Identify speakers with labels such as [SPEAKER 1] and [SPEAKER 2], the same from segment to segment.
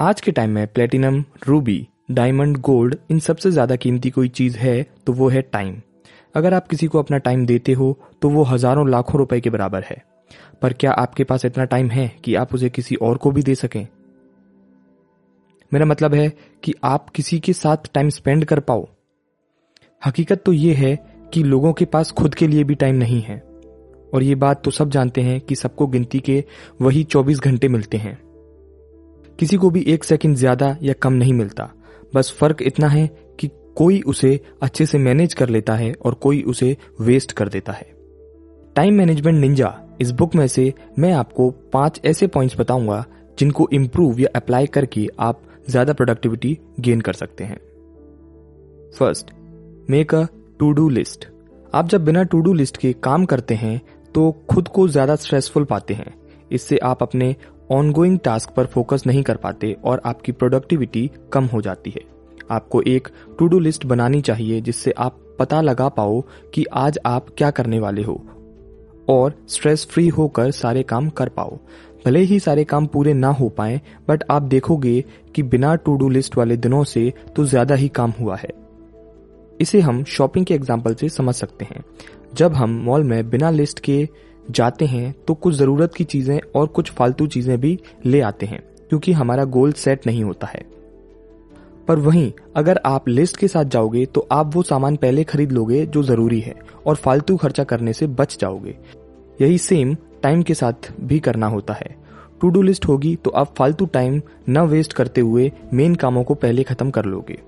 [SPEAKER 1] आज के टाइम में प्लेटिनम रूबी डायमंड गोल्ड इन सबसे ज़्यादा कीमती कोई चीज़ है तो वो है टाइम अगर आप किसी को अपना टाइम देते हो तो वो हज़ारों लाखों रुपए के बराबर है. पर क्या आपके पास इतना टाइम है कि आप उसे किसी और को भी दे सकें? मेरा मतलब है कि आप किसी के साथ टाइम स्पेंड कर पाओ. हकीकत तो ये है कि लोगों के पास खुद के लिए भी टाइम नहीं है. और ये बात तो सब जानते हैं कि सबको गिनती के वही 24 घंटे मिलते हैं. किसी को भी एक सेकंड ज़्यादा या कम नहीं मिलता। बस फ़र्क इतना है कि कोई उसे अच्छे से मैनेज कर लेता है और कोई उसे वेस्ट कर देता है। टाइम मैनेजमेंट निंजा, इस बुक में से मैं आपको पाँच ऐसे पॉइंट्स बताऊँगा जिनको इम्प्रूव या अप्लाई करके आप ज़्यादा प्रोडक्टिविटी गेन कर सकते हैं। First make a to do list आप जब बिना टू डू लिस्ट के काम करते हैं तो खुद को ज़्यादा स्ट्रेसफुल पाते हैं। इससे आप अपने ऑनगोइंग टास्क पर फोकस नहीं कर पाते और आपकी प्रोडक्टिविटी कम हो जाती है। आपको एक टू डू लिस्ट बनानी चाहिए जिससे आप पता लगा पाओ कि आज आप क्या करने वाले हो और स्ट्रेस फ्री होकर सारे काम कर पाओ। भले ही सारे काम पूरे ना हो पाए बट आप देखोगे कि बिना टू डू लिस्ट वाले दिनों से तो ज़्यादा ही काम हुआ है। इसे हम शॉपिंग के एग्ज़ाम्पल से समझ सकते हैं। जब हम मॉल में बिना लिस्ट के जाते हैं तो कुछ ज़रूरत की चीज़ें और कुछ फालतू चीज़ें भी ले आते हैं, क्योंकि हमारा गोल सेट नहीं होता है। पर वहीं, अगर आप लिस्ट के साथ जाओगे तो आप वो सामान पहले खरीद लोगे जो ज़रूरी है, और फालतू खर्चा करने से बच जाओगे। यही सेम टाइम के साथ भी करना होता है। टू डू लिस्ट होगी तो आप फालतू टाइम न वेस्ट करते हुए मेन कामों को पहले खत्म कर लोगे।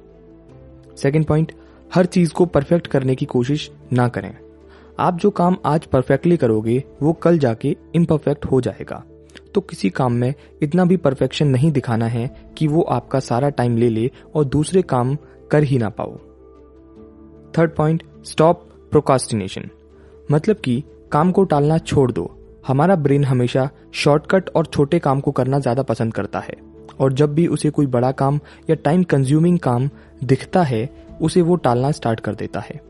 [SPEAKER 1] सेकेंड पॉइंट हर चीज़ को परफेक्ट करने की कोशिश ना करें। आप जो काम आज परफेक्टली करोगे, वो कल जाके इम्परफेक्ट हो जाएगा। तो किसी काम में इतना भी परफेक्शन नहीं दिखाना है कि वो आपका सारा टाइम ले ले और दूसरे काम कर ही ना पाओ। थर्ड पॉइंट स्टॉप प्रोकास्टिनेशन मतलब कि काम को टालना छोड़ दो। हमारा ब्रेन हमेशा शॉर्टकट और छोटे काम को करना ज़्यादा पसंद करता है। और जब भी उसे कोई बड़ा काम या टाइम कंज्यूमिंग काम दिखता है, उसे वो टालना स्टार्ट कर देता है।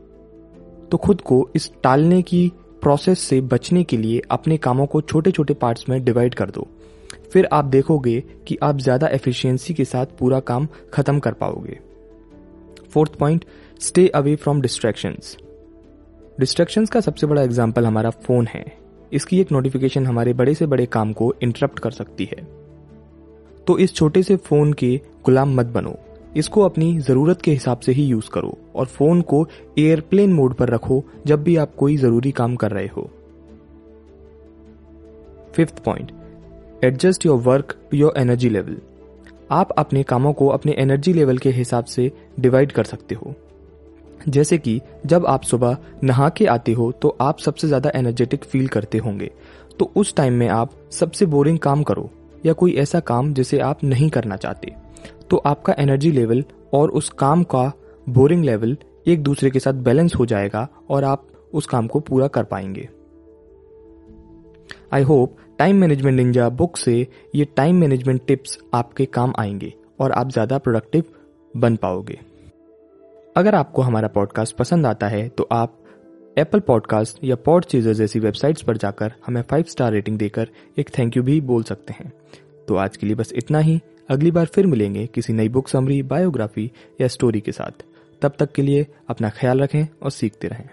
[SPEAKER 1] तो खुद को इस टालने की प्रोसेस से बचने के लिए अपने कामों को छोटे छोटे पार्ट्स में डिवाइड कर दो। फिर आप देखोगे कि आप ज़्यादा एफिशिएंसी के साथ पूरा काम खत्म कर पाओगे। Fourth point stay away from distractions distractions का सबसे बड़ा एग्ज़ाम्पल हमारा फ़ोन है। इसकी एक नोटिफिकेशन हमारे बड़े से बड़े काम को इंटरप्ट कर सकती है। तो इस छोटे से फ़ोन के गुलाम मत बनो। इसको अपनी ज़रूरत के हिसाब से ही यूज़ करो और फ़ोन को एयरप्लेन मोड पर रखो जब भी आप कोई ज़रूरी काम कर रहे हो। Fifth point adjust your work to your energy level आप अपने कामों को अपने एनर्जी लेवल के हिसाब से डिवाइड कर सकते हो। जैसे कि जब आप सुबह नहा के आते हो तो आप सबसे ज़्यादा एनर्जेटिक फील करते होंगे। तो उस टाइम में आप सबसे बोरिंग काम करो। या कोई ऐसा काम जिसे आप नहीं करना चाहते तो आपका एनर्जी लेवल और उस काम का बोरिंग लेवल एक दूसरे के साथ बैलेंस हो जाएगा और आप उस काम को पूरा कर पाएँगे। I hope time management ninja book से ये टाइम मैनेजमेंट टिप्स आपके काम आएँगे और आप ज़्यादा प्रोडक्टिव बन पाओगे। अगर आपको हमारा पॉडकास्ट पसंद आता है तो आप एप्पल पॉडकास्ट या पॉड चीजर जैसी वेबसाइट्स पर जाकर हमें फाइव स्टार रेटिंग देकर एक थैंक यू भी बोल सकते हैं। तो आज के लिए बस इतना ही। अगली बार फिर मिलेंगे किसी नई बुक समरी बायोग्राफी या स्टोरी के साथ। तब तक के लिए अपना ख्याल रखें और सीखते रहें।